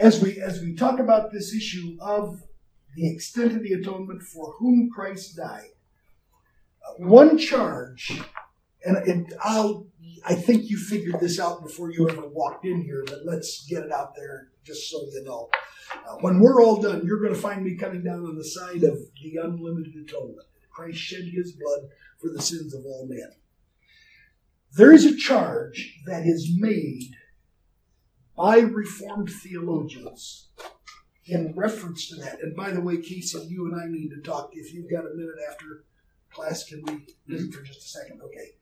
as we as we talk about this issue of the extent of the atonement for whom Christ died, uh, one charge, and, and I'll I think you figured this out before you ever walked in here, but let's get it out there just so you know. Uh, when we're all done, you're going to find me coming down on the side of the unlimited atonement. Christ shed his blood for the sins of all men. There is a charge that is made by Reformed theologians in reference to that. And by the way, Casey, you and I need to talk. If you've got a minute after class, can we visit for just a second? Okay.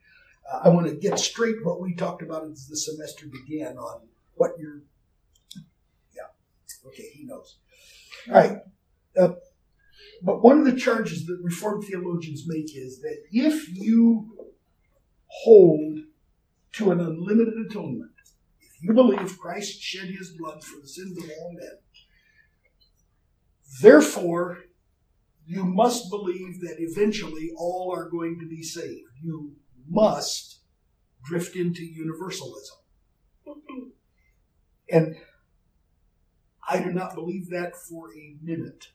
Uh, I want to get straight what we talked about as the semester began on what you're. Yeah. Okay, he knows. All right. Uh, but one of the charges that Reformed theologians make is that if you hold to an unlimited atonement, you believe Christ shed his blood for the sins of all men, therefore you must believe that eventually all are going to be saved. You must drift into universalism. And I do not believe that for a minute.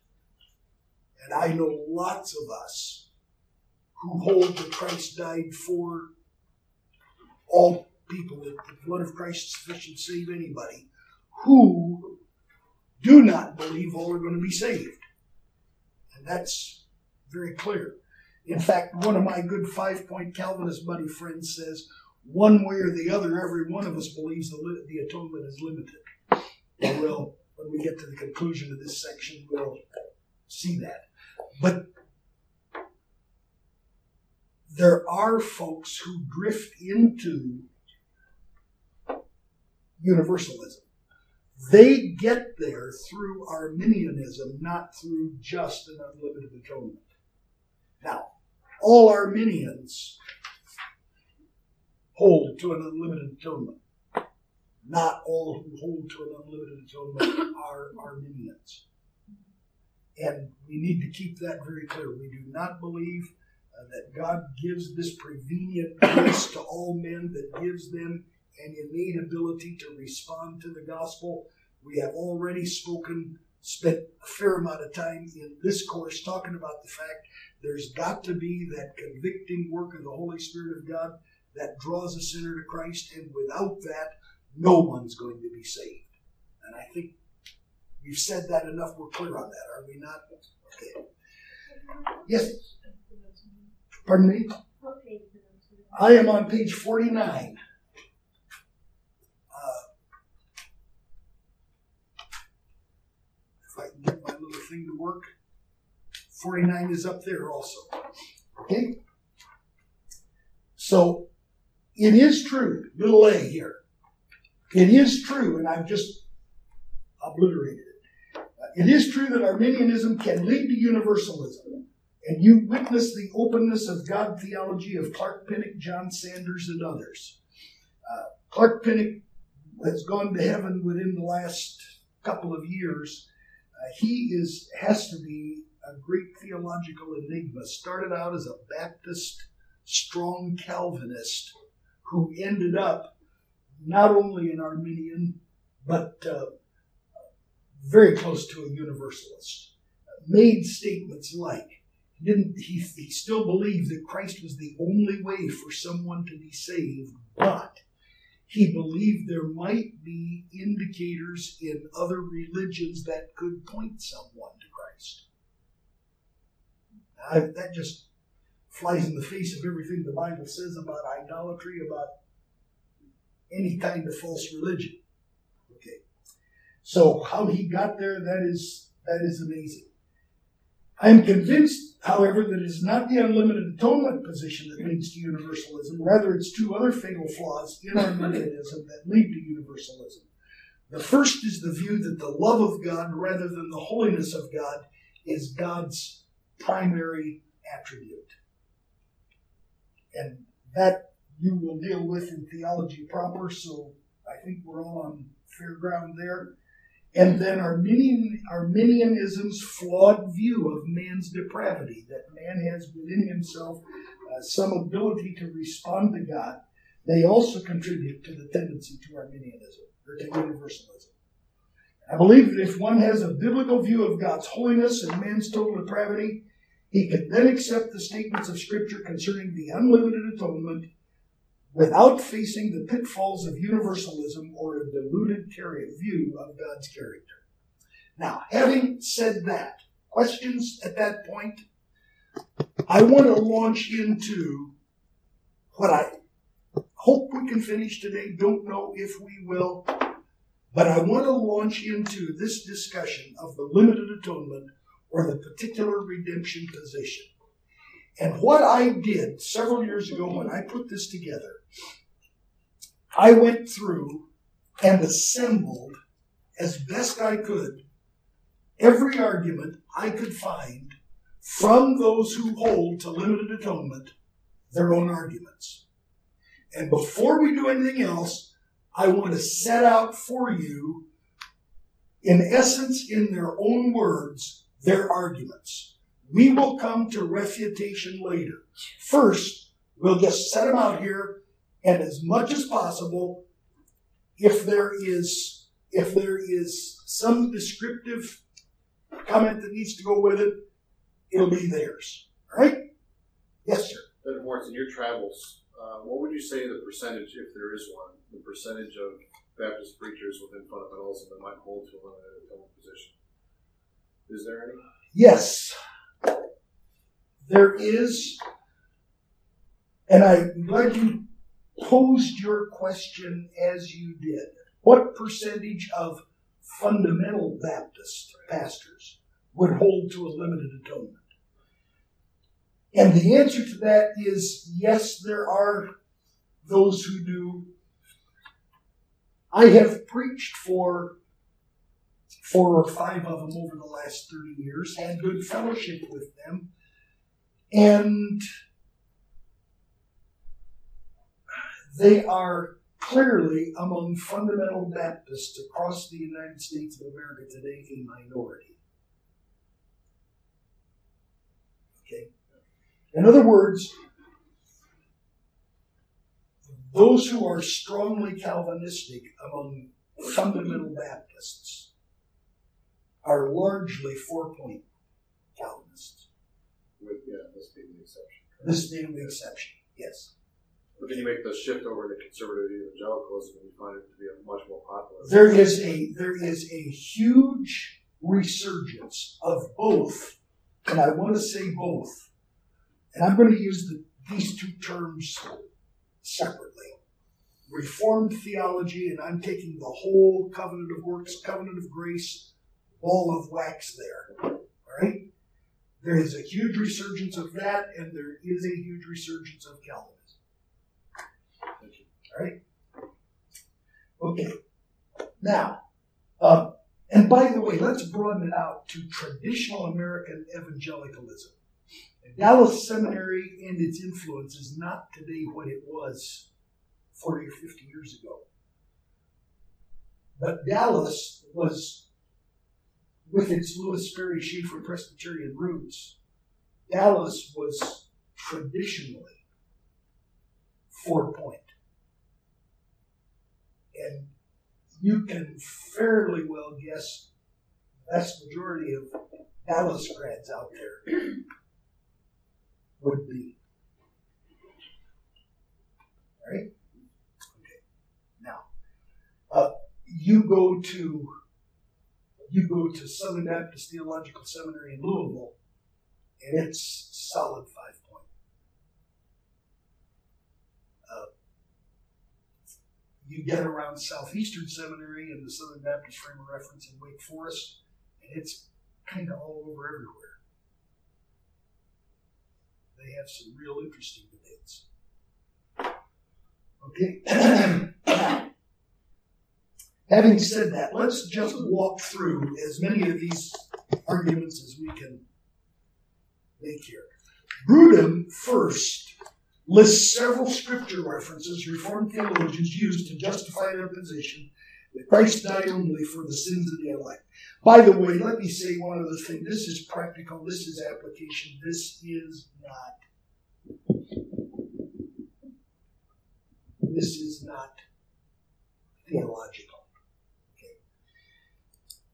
And I know lots of us who hold that Christ died for all people, that the blood of Christ is sufficient to save anybody, who do not believe all are going to be saved. And that's very clear. In fact, one of my good five point Calvinist buddy friends says, one way or the other, every one of us believes the, the atonement is limited. And we'll, when we get to the conclusion of this section, we'll see that. But there are folks who drift into universalism. They get there through Arminianism, not through just an unlimited atonement. Now, all Arminians hold to an unlimited atonement. Not all who hold to an unlimited atonement are Arminians. And we need to keep that very clear. We do not believe uh, that God gives this prevenient grace to all men, that gives them an need ability to respond to the gospel. We have already spoken, spent a fair amount of time in this course talking about the fact there's got to be that convicting work of the Holy Spirit of God that draws a sinner to Christ, and without that, no one's going to be saved. And I think we've said that enough. We're clear on that, are we not? Okay. Yes. Pardon me? I am on page 49. Uh, if I can get my little thing to work, 49 is up there also. Okay? So, it is true, little a here. It is true, and I've just obliterated it. It is true that Arminianism can lead to universalism. And you witness the openness of God theology of Clark Pinnock, John Sanders, and others. Uh, Clark Pinnock has gone to heaven within the last couple of years. Uh, he is has to be a great theological enigma. Started out as a Baptist, strong Calvinist, who ended up not only an Arminian, but uh, very close to a Universalist. Made statements like, didn't he, he still believed that Christ was the only way for someone to be saved, but he believed there might be indicators in other religions that could point someone to Christ. I, that just flies in the face of everything the Bible says about idolatry, about any kind of false religion. Okay. So how he got there, that is that is amazing. I am convinced, however, that it is not the unlimited atonement position that leads to universalism. Rather, it's two other fatal flaws in Arminianism that lead to universalism. The first is the view that the love of God, rather than the holiness of God, is God's primary attribute. And that you will deal with in theology proper, so I think we're all on fair ground there. And then Arminian, Arminianism's flawed view of man's depravity, that man has within himself uh, some ability to respond to God, they also contribute to the tendency to Arminianism, or to universalism. I believe that if one has a biblical view of God's holiness and man's total depravity, he can then accept the statements of Scripture concerning the unlimited atonement without facing the pitfalls of universalism or a diluted view of God's character. Now, having said that, questions at that point? I want to launch into what I hope we can finish today. Don't know if we will. But I want to launch into this discussion of the limited atonement or the particular redemption position. And what I did several years ago when I put this together, I went through and assembled as best I could every argument I could find from those who hold to limited atonement their own arguments. And before we do anything else, I want to set out for you, in essence, in their own words, their arguments. We will come to refutation later. First, we'll just set them out here, and as much as possible, if there is if there is some descriptive comment that needs to go with it, it'll be theirs. All right? Yes, sir. Then, Moritz, in your travels, uh, what would you say the percentage, if there is one, the percentage of Baptist preachers within fundamentalism that might hold to a atonement position? Is there any? Yes. There is. And I'm glad you posed your question as you did. What percentage of fundamental Baptist pastors would hold to a limited atonement? And the answer to that is yes, there are those who do. I have preached for four or five of them over the last 30 years, had good fellowship with them, and they are clearly among fundamental Baptists across the United States of America today a minority. Okay? In other words, those who are strongly Calvinistic among fundamental Baptists are largely four point Calvinists. With, yeah, this being the exception. This being the exception, yes. But then you make the shift over to conservative evangelicalism and you find it to be a much more popular. There is a there is a huge resurgence of both, and I want to say both, and I'm going to use the, these two terms separately. Reformed theology, and I'm taking the whole covenant of works, covenant of grace, ball of wax there. All right? There is a huge resurgence of that, and there is a huge resurgence of Calvinism. Right? Okay. Now, uh, and by the way, let's broaden it out to traditional American evangelicalism. Dallas Seminary and its influence is not today what it was 40 or 50 years ago. But Dallas was, with its Lewis Sperry Chafer Presbyterian roots, Dallas was traditionally four point. And you can fairly well guess the vast majority of Dallas grads out there would be. All right? Okay. Now, uh, you go to you go to Southern Baptist Theological Seminary in Louisville, and it's solid five point. Uh, you get around Southeastern Seminary and the Southern Baptist Frame of Reference in Wake Forest, and it's kind of all over everywhere they have some real interesting debates. Okay. having said that, let's just walk through as many of these arguments as we can make here. Grudem first lists several scripture references Reformed theologians used to justify their position that Christ died only for the sins of the elect. By the way, let me say one other thing. This is practical, this is application, this is not. This is not theological. Okay.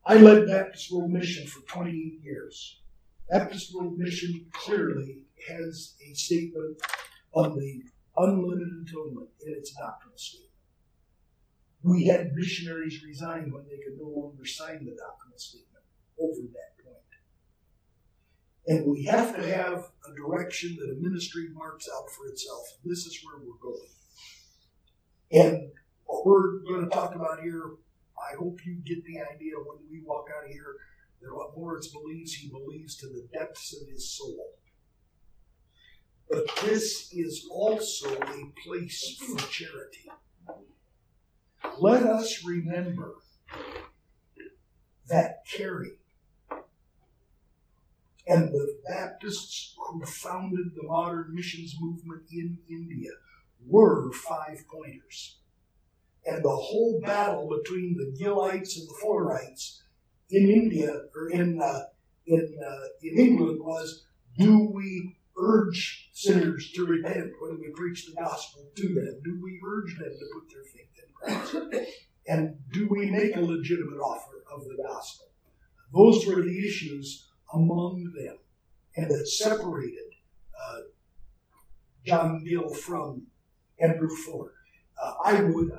I led Baptist World Mission for 28 years. Baptist World Mission clearly has a statement on the unlimited atonement in its doctrinal statement. We had missionaries resign when they could no longer sign the doctrinal statement over that point. And we have to have a direction that a ministry marks out for itself. This is where we're going. And what we're going to talk about here, I hope you get the idea when we walk out of here that what Moritz believes, he believes to the depths of his soul. But this is also a place for charity. Let us remember that Carey and the Baptists who founded the modern missions movement in India were five pointers. And the whole battle between the Gillites and the Fullerites in India or in uh, in uh, in England was: Do we urge sinners to repent when we preach the gospel to them? Do we urge them to put their faith in Christ? And do we make a legitimate offer of the gospel? Those were the issues among them, and that separated uh, John Gill from Andrew Fuller. Uh, I would,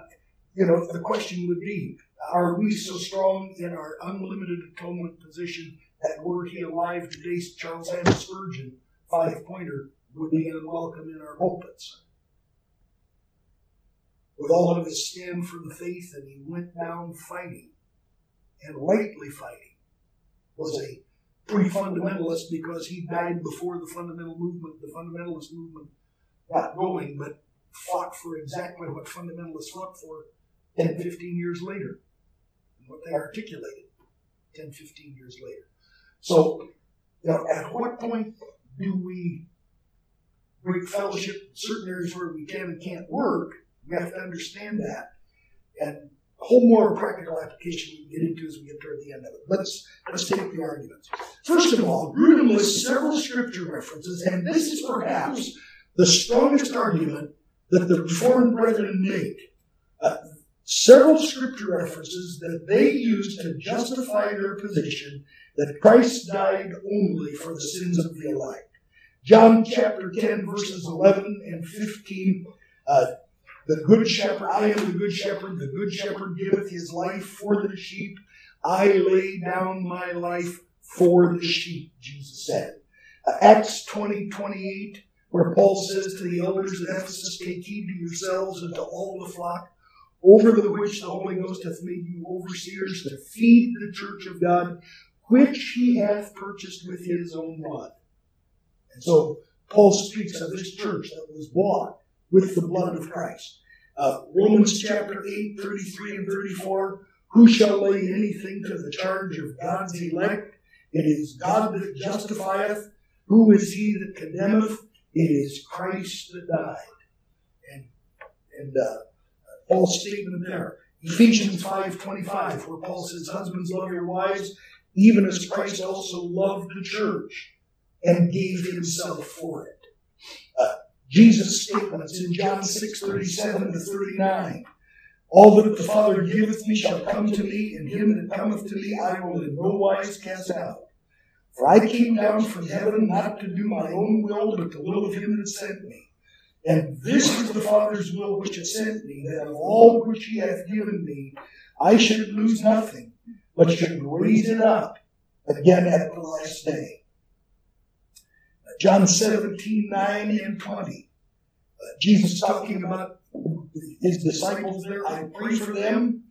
you know, the question would be, are we so strong in our unlimited atonement position that were he alive today, Charles Haddon Spurgeon, five pointer, would be unwelcome in our pulpits? With all of his stand for the faith, and he went down fighting, and rightly fighting, was a pre-fundamentalist because he died before the fundamental movement, the fundamentalist movement got going, but fought for exactly what fundamentalists fought for 10, 15 years later, and what they articulated 10, 15 years later. So, you know, at what point do we break fellowship in certain areas where we can and can't work? We have to understand that. And a whole more practical application we can get into as we get toward the end of it. Let's let's take the arguments. First of all, Grudem lists several scripture references, and this is perhaps the strongest argument that the Reformed brethren make. Several scripture references that they used to justify their position that Christ died only for the sins of the elect. John chapter 10, verses 11 and 15. Uh, the good shepherd, I am the good shepherd. The good shepherd giveth his life for the sheep. I lay down my life for the sheep, Jesus said. Uh, Acts 20, 28, where Paul says to the elders at Ephesus, Take heed to yourselves and to all the flock, over the which the Holy Ghost hath made you overseers to feed the church of God, which he hath purchased with his own blood. And so Paul speaks of this church that was bought with the blood of Christ. Uh, Romans chapter 8, 33 and 34. Who shall lay anything to the charge of God's elect? It is God that justifieth. Who is he that condemneth? It is Christ that died. And, and uh, Paul's statement there. Ephesians 5.25, where Paul says, Husbands, love your wives, even as Christ also loved the church and gave himself for it. Uh, Jesus' statements in John 6, 37 to 39. All that the Father giveth me shall come to me, and him that cometh to me I will in no wise cast out. For I came down from heaven not to do my own will, but the will of him that sent me. And this is the Father's will which has sent me, that of all which he hath given me, I should lose nothing, but should raise it up again at the last day. John 17, 9 and 20. Uh, Jesus talking about his disciples there. I pray for them.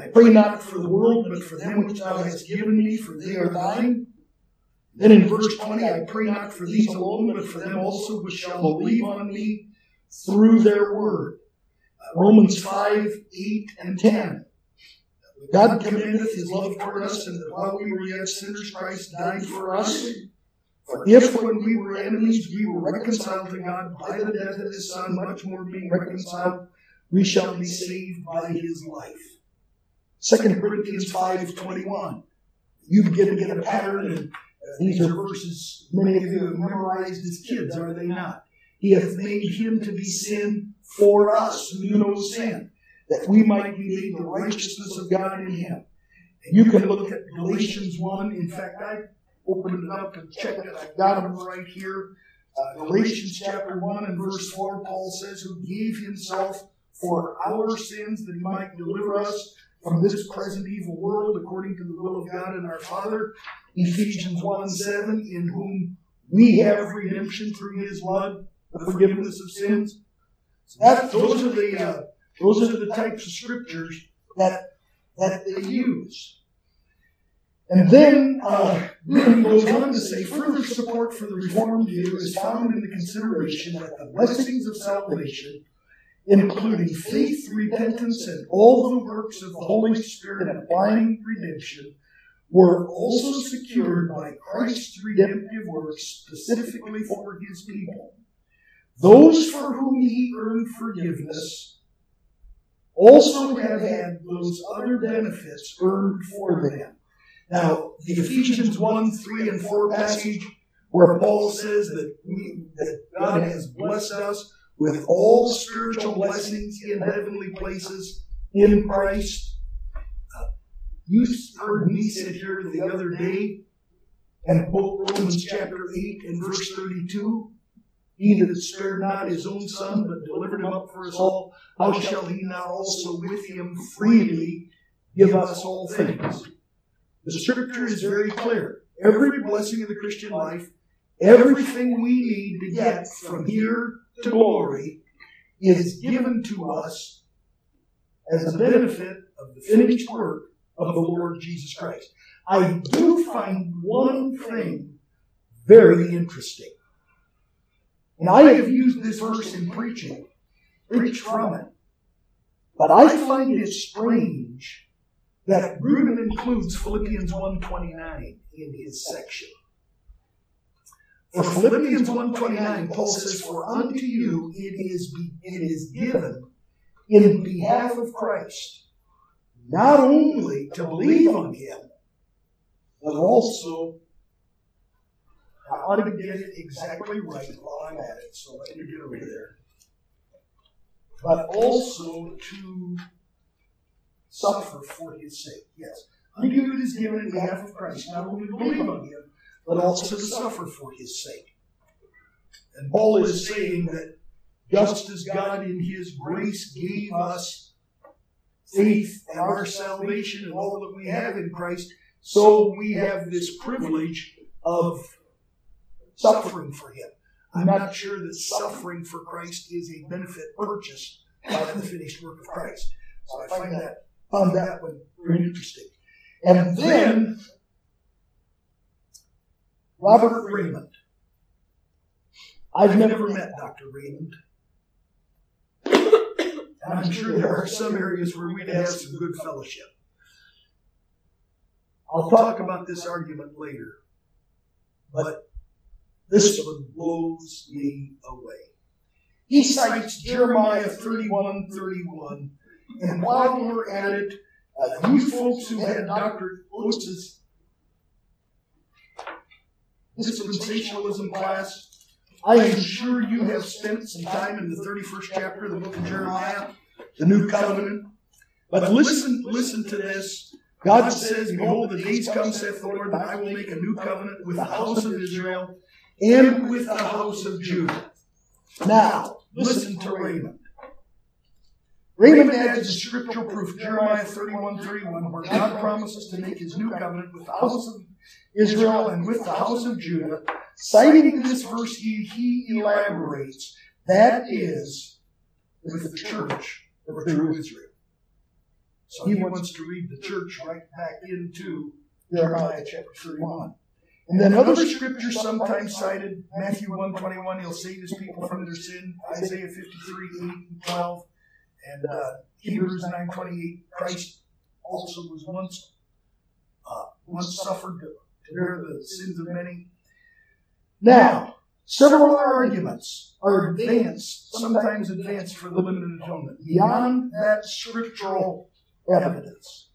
I pray not for the world, but for them which thou hast given me, for they are thine. Then in verse 20, I pray not for these alone, but for them also which shall believe on me through their word. Romans 5, 8, and 10. God commendeth his love toward us, and that while we were yet sinners, Christ died for us. For if when we were enemies we were reconciled to God by the death of his Son, much more being reconciled, we shall be saved by his life. 2 Corinthians 5, 21. You begin to get a pattern, and these are verses many of you have memorized as kids, are they not? He hath made him to be sin for us who knew no sin, that we might be made the righteousness of God in him. And you can look at Galatians 1. In fact, I opened it up and checked it. I've got them right here. Uh, Galatians chapter 1 and verse 4, Paul says, Who gave himself for our sins that he might deliver us from this present evil world according to the will of God and our Father. Ephesians 1 7, in whom we have redemption through his blood, the forgiveness of sins. So that, those are the uh, those are the types of scriptures that that they use. And then uh, he goes on to say, further support for the Reformed view is found in the consideration that the blessings of salvation, including faith, repentance, and all the works of the Holy Spirit applying redemption, were also secured by Christ's redemptive works specifically for his people. Those for whom he earned forgiveness also have had those other benefits earned for them. Now, the Ephesians 1, 3, and 4 passage, where Paul says that, we, that God has blessed us with all spiritual blessings in heavenly places in Christ. You heard me sit here the other day and quote Romans chapter 8 and verse 32. He that spared not his own son, but delivered him up for us all, how shall he not also with him freely give us all things? The scripture is very clear. Every blessing of the Christian life, everything we need to get from here to glory, is given to us as a benefit of the finished work of the Lord Jesus Christ. I do find one thing very interesting. And I have used this verse in preaching, preached from it. But I find it strange that Grudem includes Philippians 1.29 in his section. For Philippians 1.29, Paul says, For unto you it is, it is given in behalf of Christ, not only to believe on him, but also, I ought to get it exactly right while I'm at it, so let me get over there. But also to suffer for his sake. Yes. Unto you it is given in behalf of Christ, not only to believe on him, but also to suffer for his sake. And Paul is saying that just as God in his grace gave us faith and our salvation and all that we have in Christ, so we have this privilege of suffering for him. I'm not sure that suffering for Christ is a benefit purchased by the finished work of Christ. So I find that found that one very interesting. And then Robert Raymond. I've never met Dr. Raymond. And I'm sure there are some areas where we'd have some good fellowship. I'll talk about this argument later. But this one blows me away. He cites Jeremiah 31 31 and while we're at it, uh, you folks who had Dr. Oates' dispensationalism class, I am sure you have spent some time in the 31st chapter of the book of Jeremiah, the New Covenant. But listen, listen to this. God says, Behold, the days come, saith the Lord, that I will make a new covenant with the house of Israel and with the house of Judah. Now, listen to Raymond. Raymond adds a scriptural proof, Jeremiah 31 31, where God promises to make his new covenant with the house of Israel and with the house of Judah. Citing this verse, he, he elaborates that is with the church of true Israel. So he wants to read the church right back into Jeremiah chapter 31. And then other scriptures sometimes cited, Matthew 121, he'll save his people from their sin, Isaiah 53, 8 and 12. And uh, Hebrews 9.28, Christ also was once uh, once suffered to, to bear the sins of many. Now, several arguments are advanced, sometimes advanced for the limited atonement, beyond that scriptural evidence.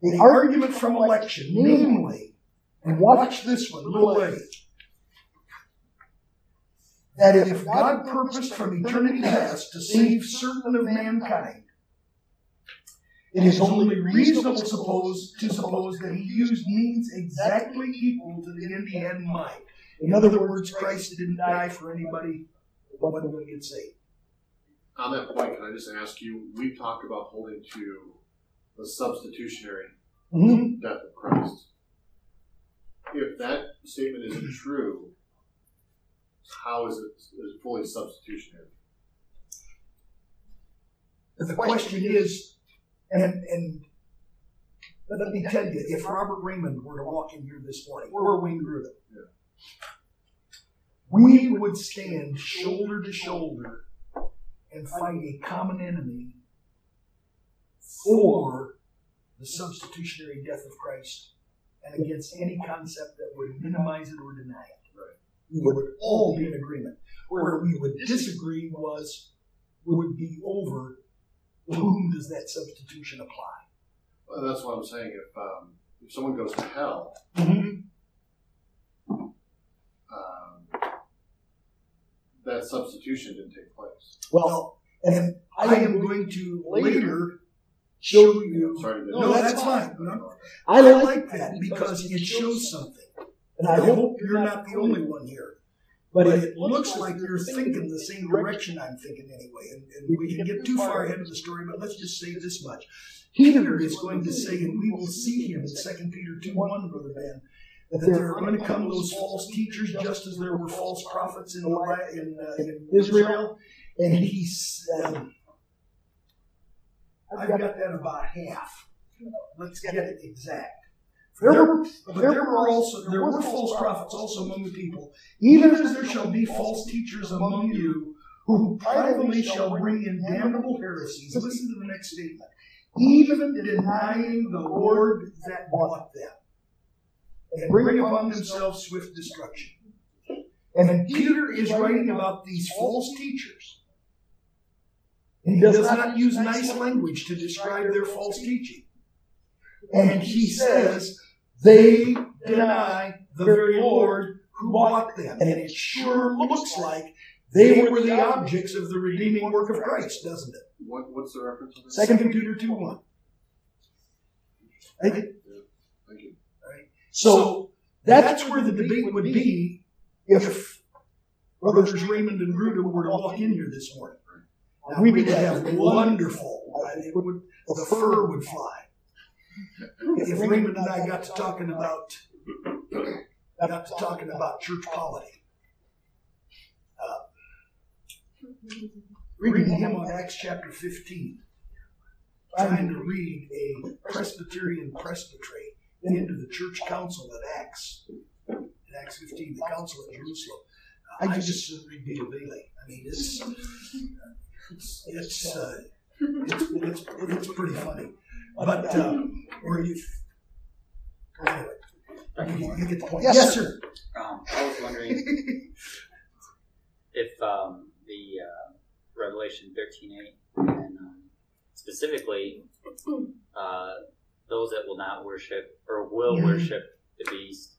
The argument from election, namely, and watch this one, little a, that if God purposed from eternity past to save certain of mankind, It is only reasonable suppose, to suppose that he used means exactly equal to the end he had in mind. In other words, Christ didn't die for anybody who wasn't going to get saved. On that point, can I just ask you, We've talked about holding to the substitutionary Mhm. death of Christ. If that statement isn't true, how is it, is it fully substitutionary? The question is, and, and let me tell you, if Robert Raymond were to walk in here this morning, or Wayne Grudem, Yeah. we would stand shoulder to shoulder and fight a common enemy for the substitutionary death of Christ and against any concept that would minimize it or deny it. Right. We would all be in agreement. Where we would disagree was would be over to whom does that substitution apply? Well, that's what I'm saying. If um, if someone goes to hell, um, that substitution didn't take place. Well, and I am going to later show you. Sorry to No, that's fine. No, I I like like that because it shows something. And I hope you're not the only one here. but But it it looks like you're thinking the same direction I'm thinking anyway. And, and we can get too far ahead of the story, but let's just say this much. Peter is going to say, and we will see him in 2 Peter 2 1, Brother Ben, that there are going to come those false teachers just as there were false prophets in, Eli- in, uh, in Israel. And he said, I've got that about half. Let's get it exact. There were, but there were also there were false prophets also among the people, even as there shall be false teachers among you, who privately shall bring in damnable heresies. Listen to the next statement. Even denying the Lord that bought them, and bring upon themselves swift destruction. And Peter is writing about these false teachers. And he does not use nice language to describe their false teaching. And he says, they deny the very Lord who bought them. And it sure looks like they were the objects of the redeeming work of Christ, doesn't it? What, what's the reference? on that? Second Peter 2 1. Right? Thank you. So that's where the debate would be if Brothers Raymond and Grudem were to walk in here this morning. Now, we would have wonderful, it would, the fur would fly. If Raymond and I got to talking about, got to talking about church polity. Uh, Reading him on Acts chapter 15, trying to read a Presbyterian presbytery into the church council at Acts, in Acts 15, the council at Jerusalem. I just read Peter Bailey. I mean, it's, it's, it's, uh, it's, it's, it's pretty funny. But, um, or you, anyway, you, you get the point. Yes, sir. Um, I was wondering if um, the uh, Revelation thirteen eight and um, specifically uh, those that will not worship or will Mhm. worship the beast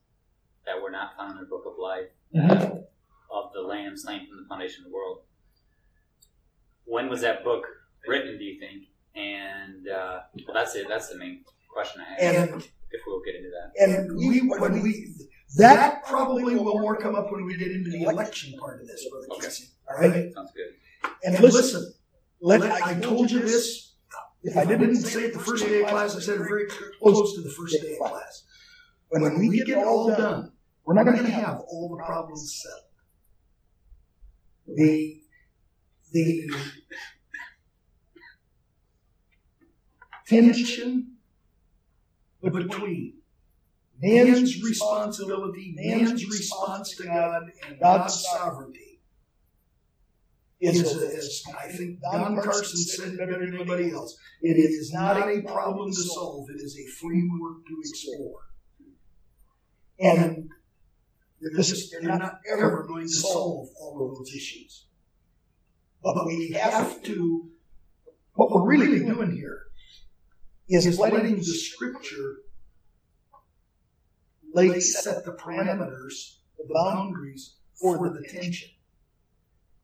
that were not found in the book of life Mm-hmm. of the Lamb slain from the foundation of the world. When was that book written? Do you think? And uh, well, that's it. That's the main question I have. And if we'll get into that. And we, when we, that probably will more come up when we get into the election part of this, Brother Okay. Casey. All right? Sounds good. And listen, let, I told you this, if I didn't say it the first day of class, I said it very close to the first day of class. When we get all done, we're not gonna have all the problems settled. The, the tension between man's responsibility, man's response to God, and God's sovereignty is, as I think Don Carson said better than anybody else, it is not a problem to solve, it is a framework to explore. And they're just, they're not ever going to solve all of those issues. But we have to, what we're really doing here is letting the scripture lay, set the parameters, the boundaries for the tension.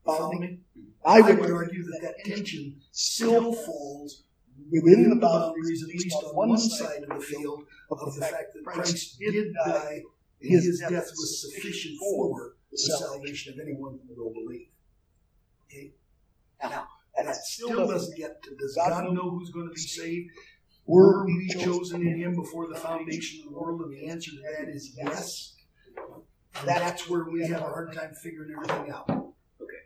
Follow me? I would argue that that tension still falls within the boundaries, at least on one side of the field, of the fact that Christ did die, and his death was sufficient for the salvation of anyone who will believe. Okay? Now, that still doesn't get to does God know who's going to be saved? Were we chosen in Him before the foundation of the world? And the answer to that is yes. And that's where we have a hard time figuring everything out. Okay.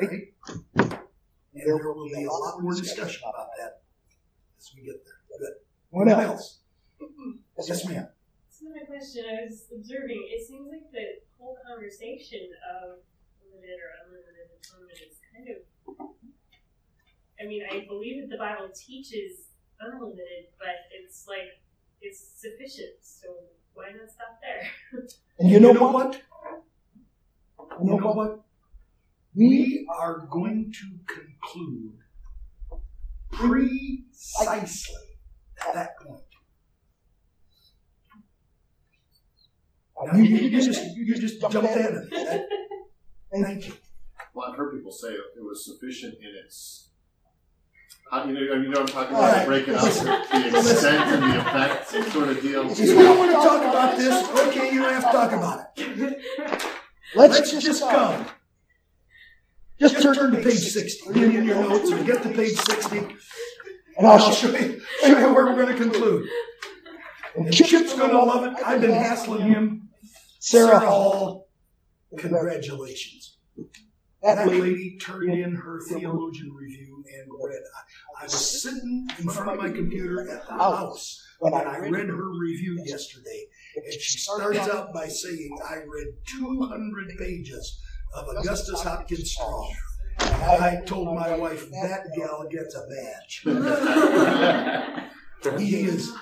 Right? And there will be a lot more discussion about that as we get there. Good. What else? Yes, ma'am. So my question, I was observing, it seems like the whole conversation of limited or unlimited atonement is kind of, I mean, I believe that the Bible teaches unlimited, but it's like, it's sufficient, so why not stop there? And you know what? You know what? We are going to conclude precisely at that point. Now, you, you just you just jumped in. Thank you. Well, I've heard people say it was sufficient in its. How, you know, you know, what I'm talking All about right. breaking out Listen. the extent and the effect sort of deal. If you don't want to talk about this, okay, you don't have to talk about it. Let's just go. Just turn to page sixty. Get in your notes or get to page sixty, and I'll show you, show you where we're going to conclude. And Chip's going to love it. I've been hassling him. Sarah Hall, congratulations. That lady turned in her theologian review and read. I was sitting in front of my computer at the oh. house when I read her review yesterday, and she starts out by saying, I read 200 pages of Augustus Hopkins Strong. And I told my wife, that gal gets a badge. He is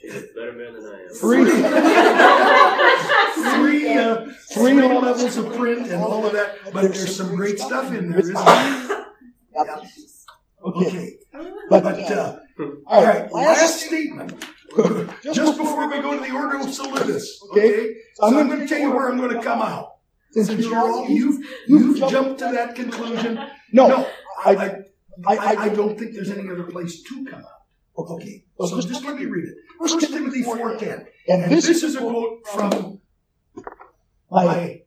She's a better man than I am. three, three, uh, three levels of print and all of that, but there's some great stuff in there, isn't there? Yep. Okay, but, uh, all right, last statement. Just before we go to the ordo salutis, okay? So I'm going to tell you where I'm going to come out. Since you're all, you've, you've jumped to that conclusion. No, I, I, I, I don't think there's any other place to come out. Okay, so just let me read it. First Timothy four ten, and this is a quote from my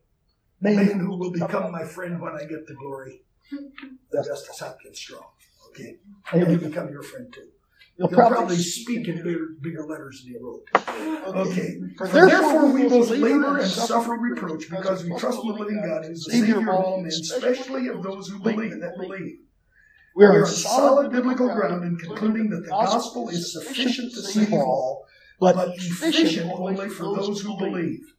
man who will become my friend when I get to glory, Augustus Hopkins Strong. Okay, and he'll become your friend too. He'll probably speak in bigger, bigger letters than he wrote. Okay. Therefore, we both labor and suffer reproach because we trust the living God, who is the Savior of all men, especially of those who believe that believe. We are on solid biblical ground in concluding that the gospel is sufficient to save all, but efficient only for those who believe.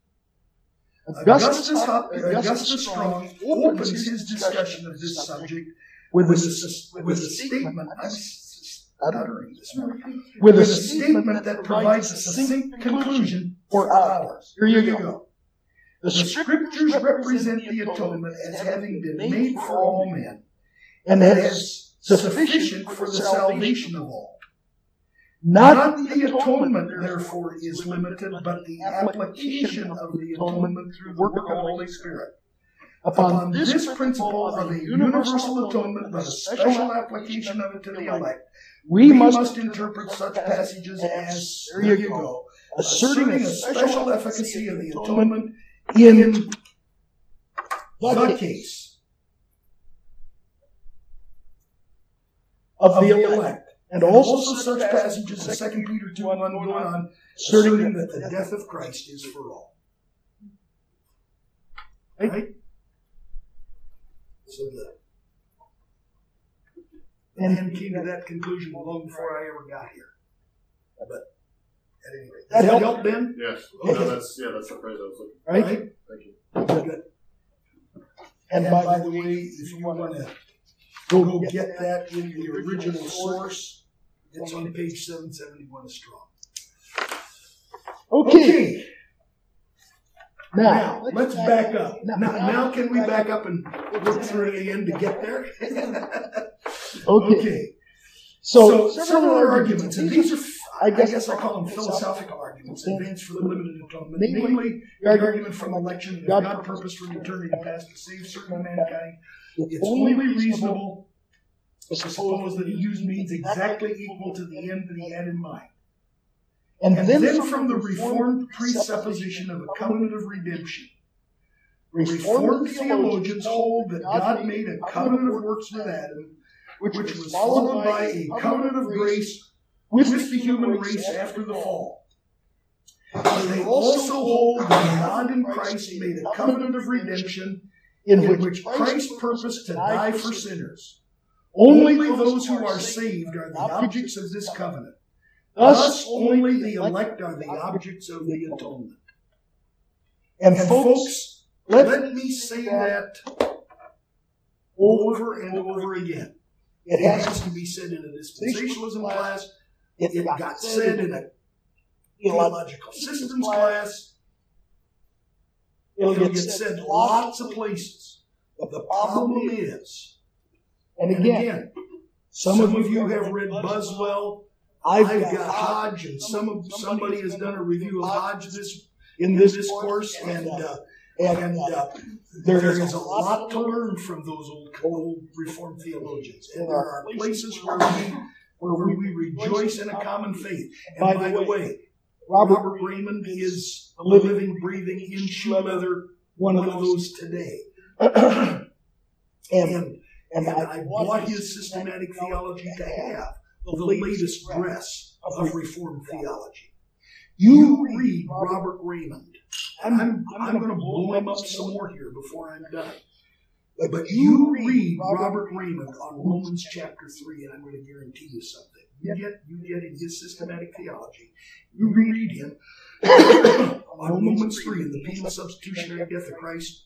Augustus, Augustus Strong opens his discussion of this subject with a, with a statement. I'm stuttering this morning. With a statement that provides a succinct conclusion for ours. Here you go. The scriptures represent the atonement as having been made for all men and as sufficient for the salvation of all. Not the atonement, therefore, is limited, but the application of the atonement through the work of the Holy Spirit. Upon this principle of a universal atonement, but a special application of it to the elect, we must interpret such passages as, there you go, asserting a special efficacy of the atonement in the case of the elect. And also such passages as 2 Peter 2 1 going on, asserting that the death of Christ is for all. Right? So the and came to that conclusion long before I ever got here. But at any rate, that help, Ben? Yes, Oh, no, that's, yeah, that's the phrase I was looking for. Right? for. Thank you. Good. And by the way, if you want to go get that in the original source, it's on page seven seventy-one of Strong. Okay. Now, let's back up. Now, now can we back up and work through it again to get there? Okay. So, several other arguments, and these are, I guess i'll call them philosophical arguments, advanced for the limited atonement. Namely, the argument from election that God purposed from eternity past to save certain mankind. It's only reasonable Suppose that he used means exactly equal to the end that he had in mind. And, And then from the Reformed presupposition of a covenant of redemption, Reformed theologians hold that God made a covenant of works with Adam, which was followed by a covenant of grace with the human race after the fall. But they also hold that God in Christ made a covenant of redemption in which Christ purposed to die for sinners. Only those who are saved are the objects of this covenant. Thus, only the elect are the objects of the atonement. And And folks, folks, let me say that over and over again. it has to be said in a dispensationalism class. it got said in a theological systems class. It'll get said lots of places. But The problem is, and again, again, some of you have read Buswell. I've I've got got Hodge, and some of somebody has done a review of Hodge this in this this course, and uh, and and uh, there there is a lot to learn from those old old Reformed theologians, and there are places where we where we rejoice in a common faith. And by the way, Robert Robert Reymond is a living, breathing, in shoe leather one of those today. and And and I I bought his systematic theology to have the latest dress of Reformed theology. You read Robert Reymond. I'm, I'm, I'm going to blow him up some more here before I'm done. But, but you read Robert Reymond on Romans chapter 3, and I'm going to guarantee you something. You get, you get in his systematic theology, you read him on Romans 3 and the penal substitutionary death of Christ.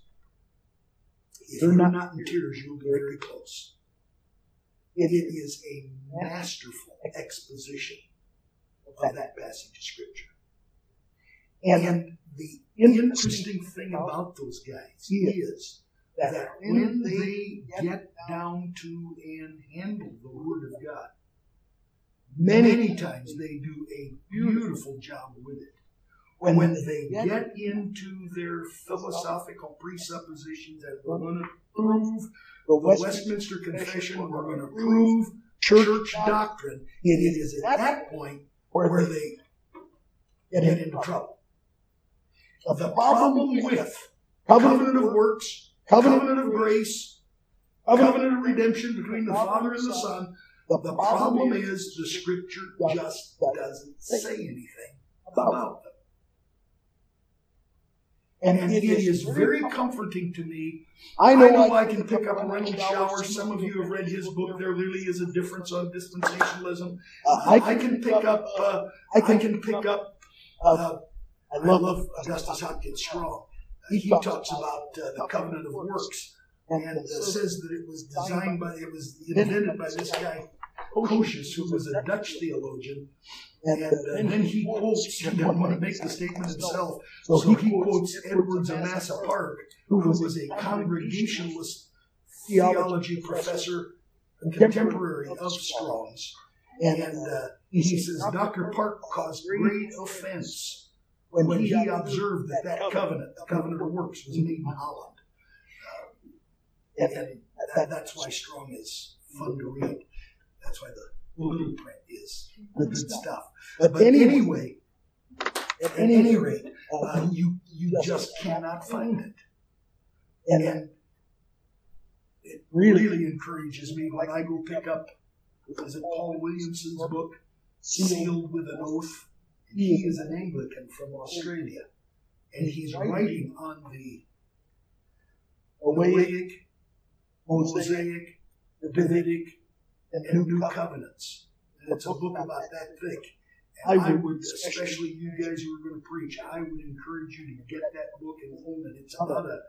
If you're not in tears, you'll be very close. It is a masterful exposition of that passage of Scripture. And the interesting thing about those guys is that when they get down to and handle the Word of God, many times they do a beautiful job with it. When they get into their philosophical presuppositions that we're going to prove the the West Westminster Confession, we're going to prove church doctrine, it is at that point where they get get into trouble. The The problem with covenant, of works, covenant, covenant of grace, covenant, covenant of redemption between the Father and the Son, the the problem is the Scripture just doesn't say anything about them. And And it is very comforting to me I I know, know I can pick up Renald Showers. Some of you have read his book. There really is a difference on dispensationalism. uh, I can pick up. Uh, I I can can pick up. uh, Uh, I I love love Augustus Hopkins Strong. He talks about uh, the covenant of works and uh, says that it was designed by, it was invented by this guy Cocceius, who was a Dutch theologian. And, And uh, then he quotes. He didn't want to make the statement himself, so he quotes Edwards Amasa Park, who was a congregationalist theology professor, a contemporary of Strong's. and And uh, uh, he says Dr. Park caused great offense when he observed that that covenant, the covenant of works, was made in Holland. and, And that, that's why Strong is fun to read. That's why the little print is the good stuff. but But anyway, anyway, at any any rate, uh, you you just cannot find it. and And it really really encourages me when I go pick up, is it Paul Williamson's book, sealed. With an Oath? He is an Anglican from Australia, and he's writing on the Noahic, mosaic. Mosaic, Davidic, and new. Covenants. And it's a book about that thick. And I would would, especially you guys who are going to preach, I would encourage you to get that book and own it. It's about a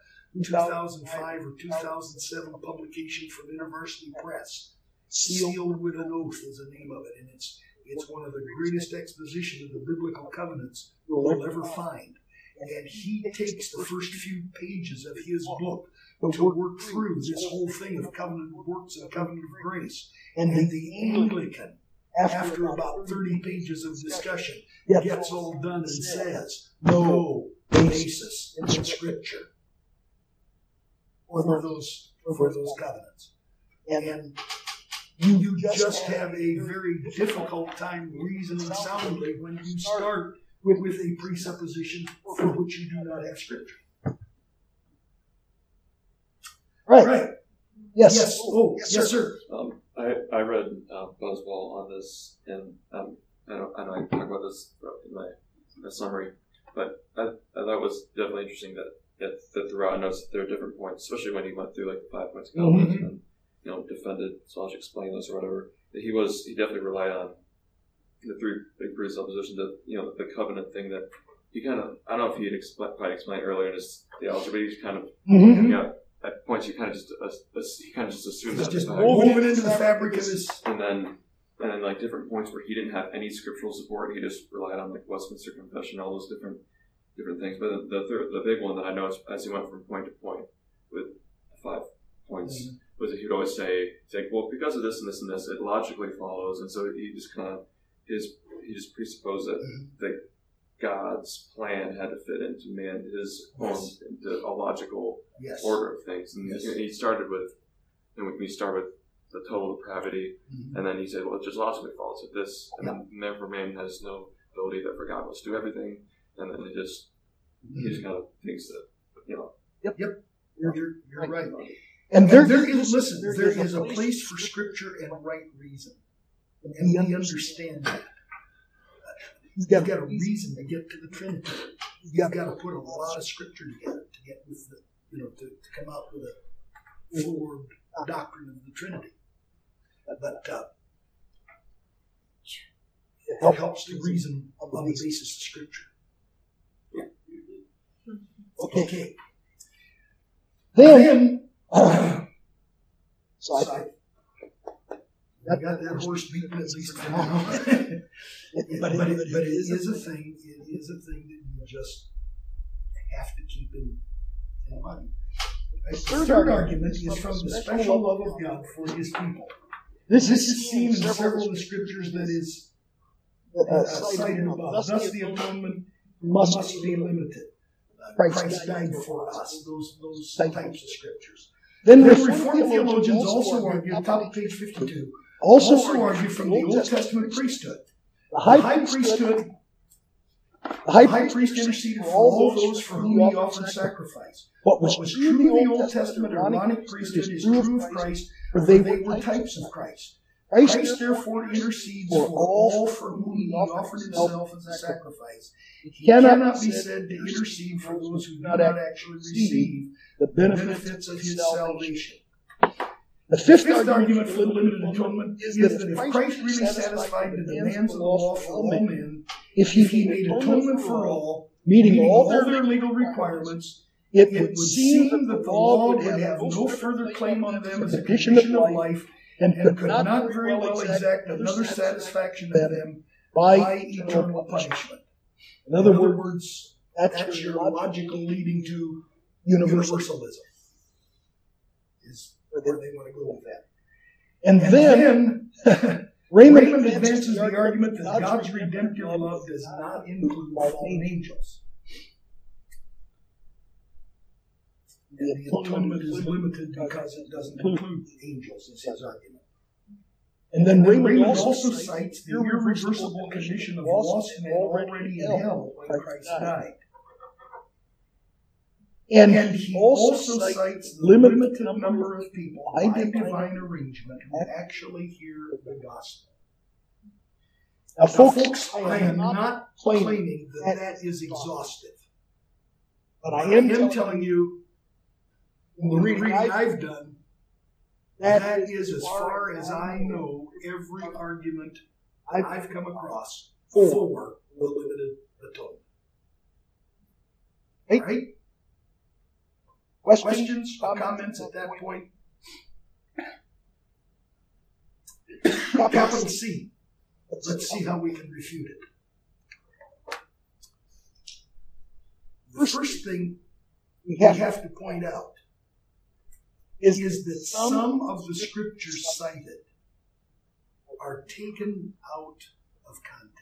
2005 or 2007 publication from University Press. Sealed with an Oath is the name of it, and it's it's one of the greatest exposition of the biblical covenants you'll ever find. And he takes the first few pages of his book to work through this whole thing of covenant works and covenant of grace. And And the the Anglican, after after about 30 pages of discussion, yeah, gets all done and says, no no basis in Scripture for those for those covenants. and And you just have a very difficult time reasoning soundly when you start with, with a presupposition for which you do not have scripture. Right. Right. Yes. Yes. Oh, yes, sir. Um, I, I read uh, on this, and um, I know, I know I talk about this in my, my summary, but I, I thought it was definitely interesting that, that, that throughout, I noticed there are different points, especially when he went through like the five points of Calvinism Mhm. and you know defended, so I'll just explain those or whatever. That he was he definitely relied on the three big presuppositions that you know the covenant thing that he kind of I don't know if he had expl- quite explained earlier in his theology, but he's kind of Mm-hmm. know at points you kind of just uh, uh, he kind of just assumed It's that just the woven into the fabric of his. and then and then like different points where he didn't have any scriptural support, he just relied on like Westminster Confession, all those different different things. But the the, third, the big one that I noticed as he went from point to point with five points Mm-hmm. was that he'd always say, say, well, because of this and this and this, it logically follows, and so he just kind of his he just presupposed that Mhm. that God's plan had to fit into man his own into a logical Yes. order of things. And Yes. he started with, and we- we start with the total depravity, Mhm. and then he said, well, it just logically follows with this, and then therefore man has no ability that for God must do everything, and then he just he just kind of thinks that you know. You're, you're, you're right. And And there, there is, listen, there is a place for scripture and a right reason. And we understand that. You've You've got a reason to get to the Trinity. You've got to put a lot of scripture together to get with the, you know, to, to come out with a forward doctrine of the Trinity. But uh, it helps to reason on the basis of scripture. Okay. Okay. Then, Then, so I, So I got that horse beaten at least for now. It- but, it, but it is a thing. It is a thing that you just have to keep in, in mind. The third argument is from the special love of God for His people. this This is is seen in several of the scriptures that is uh, cited above. Thus, the atonement must must be limited. Uh, Christ Christ died died for us. Those those types of scriptures. Then Then Reformed Reformed theologians theologians also argue, argue, top of page fifty-two, also also argue from the Old Testament priesthood. the The high high priesthood, the high high priest interceded for all those for whom he offered sacrifice. What What was was true of the Old Testament Aaronic priesthood is true of Christ, for they were types of Christ. Christ, Christ therefore intercedes for all for whom he offered himself as a sacrifice. He cannot be said to intercede for those who do not actually receive the benefits of his salvation. The fifth Fifth argument for the limited atonement is that if Christ really satisfied the demands of the law for all men, if if he he made atonement for all, meeting all their legal requirements, it it would seem that the law would have no further claim on them as a condition of life and and could not very well exact another satisfaction of them by eternal punishment. In other words, that's your logical leading to universal. universalism. Where they want to go with that. And And then then Reymond, Reymond advances the argument that God's redemptive love does not include fallen angels. And the atonement is limited because it doesn't include the angels, is his argument. and then And then Reymond, Reymond also also cites the irreversible condition of lost men already in hell when Christ died. And, And he also cites the limited limited number of people by divine arrangement who actually hear the gospel. Now, Now, folks, folks, I am not claiming that that is exhaustive. but I I am am telling you, in the reading I've done, that is as far as I know every argument I've come across for the limited atonement. Right? Questions, Questions, comments at that point? Capital Capital C. Let's see how we can refute it. The first thing we have to point out is, is that some of the scriptures cited are taken out of context.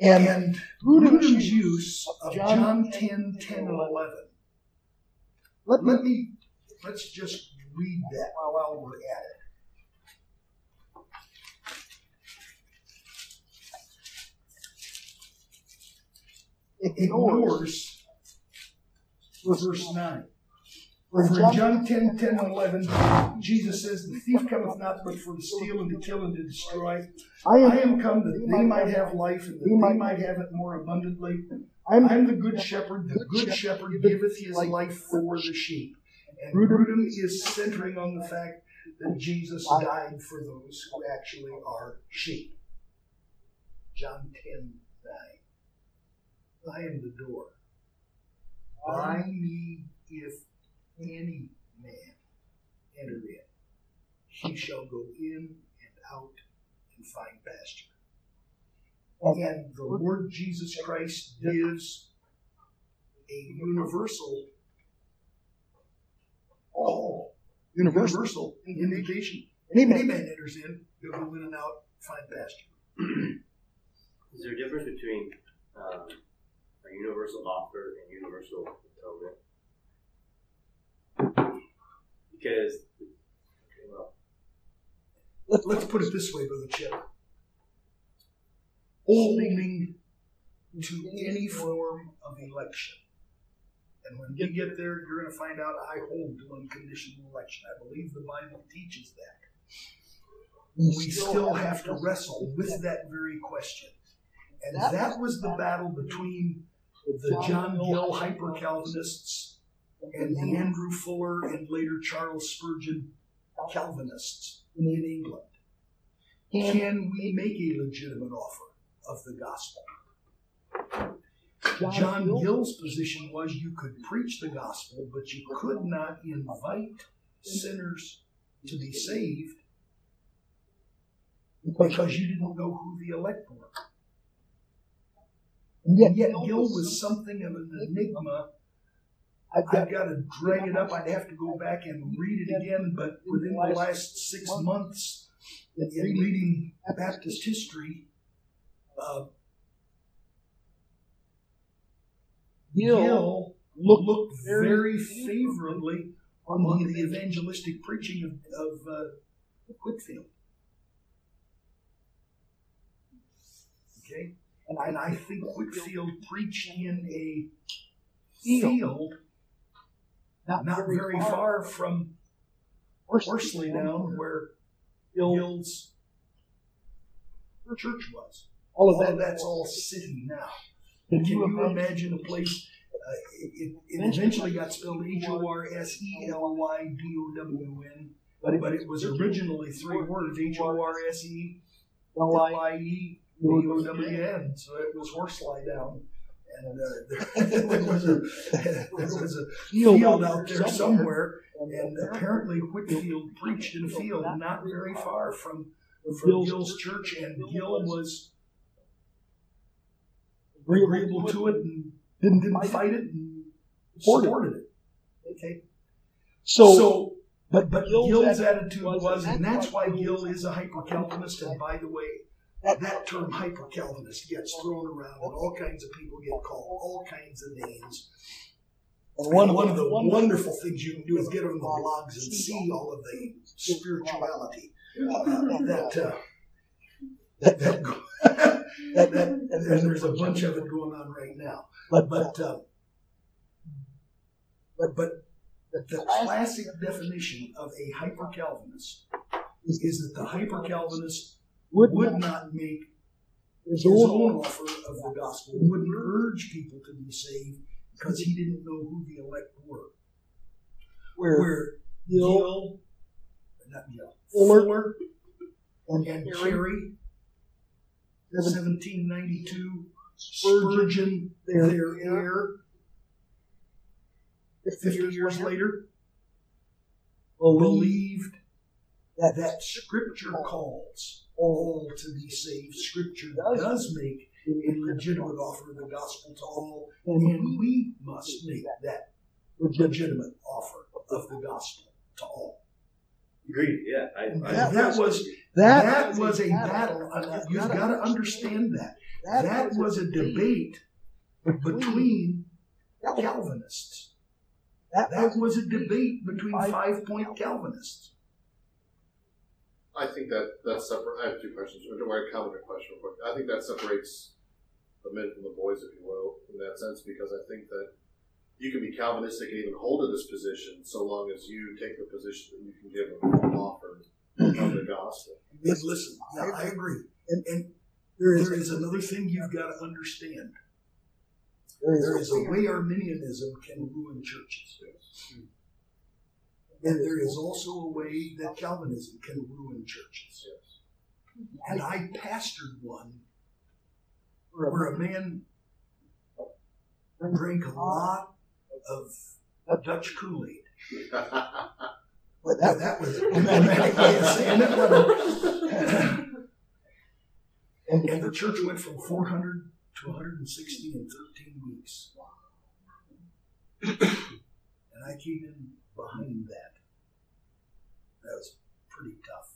And, And Grudem's use of John 10, 10, and 11. Let, let me, let's just read that while, while we're at it. Ignores verse 9. For in John 10, 10, and 11, Jesus says, The thief cometh not but for to steal and to kill and to destroy. I I am, am come that they might have life and that they might have it more abundantly. I am I am the good shepherd. The good shepherd giveth his life for the sheep. And Grudem is centering on the fact that Jesus died for those who actually are sheep. John 10, 9. I am the door. By me, if any man enter in, he shall go in and out and find pasture. And the Lord Jesus Christ gives a universal, all universal. universal indication. Any Any man. man enters in, he'll go in and out, find pasture. Is there a difference between um, a universal offer and universal atonement? Because, well, Let, let's put it this way, Brother Chip. Holding to any form of election. And when you get there, you're going to find out I hold to unconditional election. I believe the Bible teaches that. We still have to wrestle with that very question. And that was the battle between the John Gill hyper Calvinists and the Andrew Fuller and later Charles Spurgeon Calvinists in England. Can we make a legitimate offer of the gospel? John Gill's position was you could preach the gospel, but you could not invite sinners to be saved because you didn't know who the elect were. And yet Gill was something of an enigma. I've got I've got to drag it up. I'd have to go back and read it again, but within the last six months, in reading Baptist history, uh, Gill looked looked very favorably on the evangelistic preaching of, of uh, Whitefield. Okay? And I think Whitefield preached in a field not, not very far from Horsley down where Gill's church was. All of of that. that's all sitting now. Can you imagine? a place? Uh, it, it, eventually got spelled H O R S E L Y D O W N, But it, was originally three words H O R S E L I E D O W N. So it was Horsley down. And uh, there, was a, there was a field out there somewhere, and apparently Whitefield preached in a field not very far from, from Gill's church, and Gill was agreeable to it and didn't, didn't fight it and supported it. Okay. So, so but but Gill's Gill's attitude was, and that's why Gill is a hyper Calvinist. And by the way, that term hyper Calvinist gets thrown around, and all kinds of people get called all kinds of names. and One, one, one of the wonderful things you can do is get on the blogs and see all of the spirituality uh, that, uh, that, that, that, that, and there's a bunch of it going on right now. but, But, uh, but, but the classic definition of a hyper Calvinist is, is that the hyper Calvinist would would not make his own own offer of the gospel, wouldn't urge people to be saved because he didn't know who the elect were. where Where Gill Gill, not Fuller, and and Carey, Carey, 1792, Spurgeon, Spurgeon, their their heir, 50 years later, believed that that Scripture calls all all to be saved. Scripture Does does make a legitimate offer of the gospel to all, and and we must make that legitimate offer of the gospel to all. agreed, yeah. I, I, that, that was that, that was a battle. and You've got to understand that. That was a debate between Calvinists. That, That was a debate between Five- five point Calvinists. I think that that's separate. I have two questions. Or do I comment a question real quick? I think that separates the men from the boys, if you will, in that sense, because I think that you can be Calvinistic and even hold to this position so long as you take the position that you can give a full offer of the gospel. But listen, yeah, I agree. And- And there there is another thing you've got to understand. there There is is a way Arminianism can ruin churches. Hmm. And there is also a way that Calvinism can ruin churches. And I pastored one where a man drank a lot of Dutch Kool-Aid. But That, that, that was a dramatic way of saying it. it? and, And the church went from 400 to 160 in 13 weeks. And I came in behind that. That was pretty tough.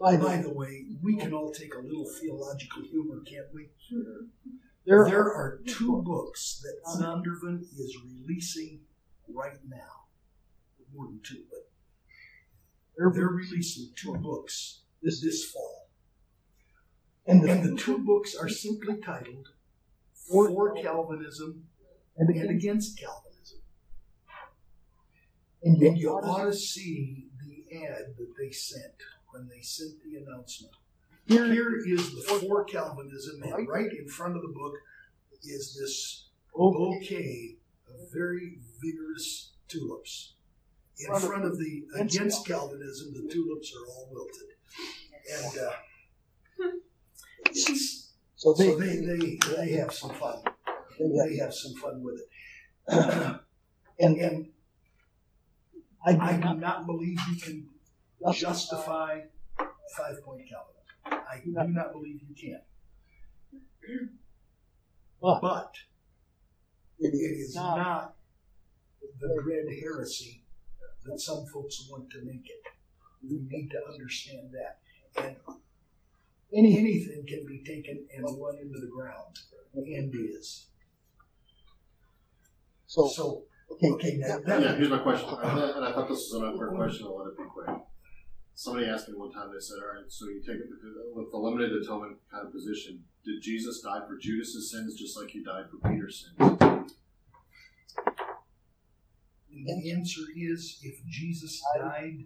by By the, the way, we can all take a little theological humor, can't we? there, There are two books that Zondervan is releasing right now. More than two, but there, they're releasing two books this, this fall. and the, And the two books are simply titled For Calvinism and and Against Calvinism. and And you you ought ought to see the ad that they sent when they sent the announcement. here, Here is the For Calvinism, and right in front of the book is this oh, bouquet of very vigorous tulips. In front of the Against Calvinism, the tulips are all wilted. And uh, so they, so they, they, they have some fun. they have, They have some fun with it. and, And I, I I do not believe you can justify five point Calvinism. I do not believe you can. But But it is not, not the dread heresy that some folks want to make it. We need to understand that. And any, anything can be taken and run into the ground, and is. so, So, okay, okay, now Yeah, here's my question, and I and I thought this was an unfair question. I'll let it be quick. Somebody asked me one time. They said, "All right, so you take it with the limited atonement kind of position. Did Jesus die for Judas's sins just like he died for Peter's sins?" the answer is if Jesus died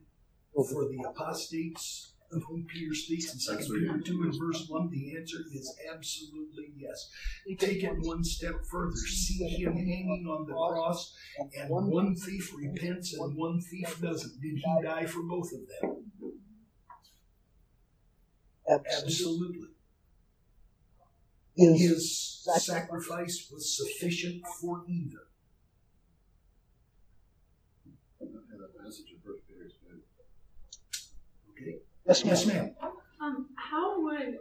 for the apostates of whom Peter speaks in Second Peter he- two and verse one, the answer is absolutely yes. Take it one step further. See him hanging on the cross, and one thief repents and one thief doesn't. Did he die for both of them? absolutely, Absolutely. His sacrifice was sufficient for either. And the passage in First Peter is good. Okay. Yes, Yes, ma'am. ma'am. Um, how would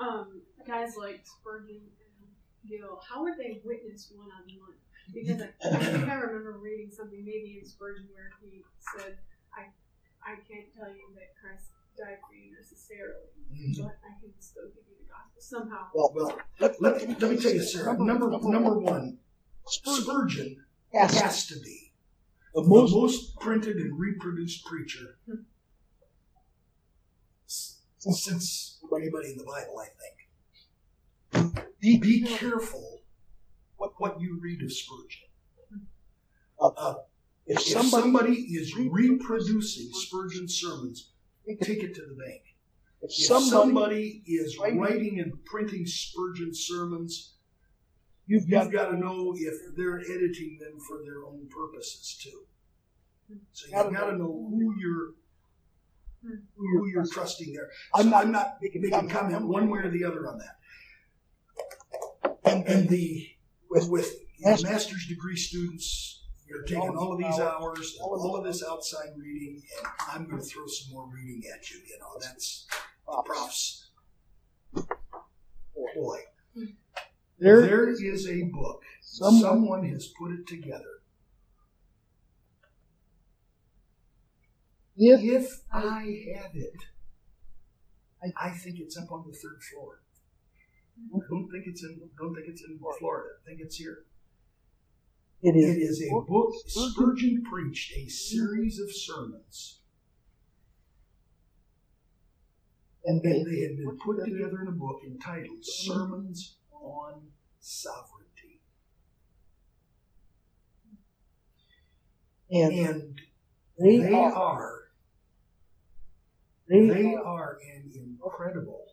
um guys like Spurgeon and Gill, how would they witness one on one? Because I, I think I remember reading something maybe in Spurgeon where he said, "I I can't tell you that Christ died for you necessarily, Mhm. but I can still give you the gospel somehow." Well, Well, let, let, let me tell you, Sarah. Number number one, Spurgeon Spurgeon has has to be the the most most printed and reproduced preacher s- since anybody in the Bible, I think. Be, be careful what, what you read of Spurgeon. uh, if If somebody, is reproducing Spurgeon's sermons, take it to the bank. if somebody, is writing and printing Spurgeon sermons, you've got to know if they're editing them for their own purposes too. So you've got to know who you're who you're trusting there. I'm not- I'm not making comment one way or the other on that. And and the with with your master's degree students, you're taking all of these hours, and all of this outside reading, and I'm going to throw some more reading at you. You know, that's uh, props. Boy, there, there is a book. Someone- Someone has put it together. If If I have it, I, I think it's up on the third floor. I don't think it's in. Don't think it's in Florida. I think it's here. It It is. is a book. Spurgeon preached a series of sermons, And and they had been put together in a book entitled Sermons on Sovereignty. and And they, they are they, they are an incredible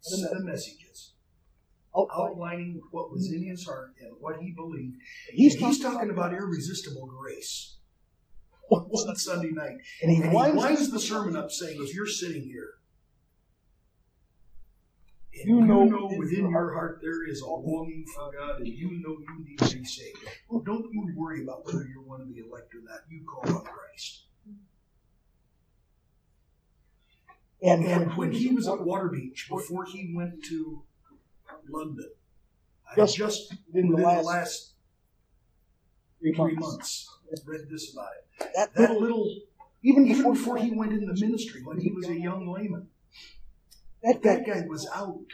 set of messages oh, outlining. outlining what was in his heart and what he believed. He's, he's talking about irresistible grace on Sunday night. and he And he winds winds the sermon up saying, if you're sitting here and You you know know, within your heart there is a longing for God and you know you need to be saved, don't you worry about whether you're one of the elect or not. You call on Christ. And, And when he was at Waterbeach, before he went to London, I Just just in the the last last three three months, months read this about it. that That little, little, even even before, before he went into ministry, when he was a young layman, that that guy was out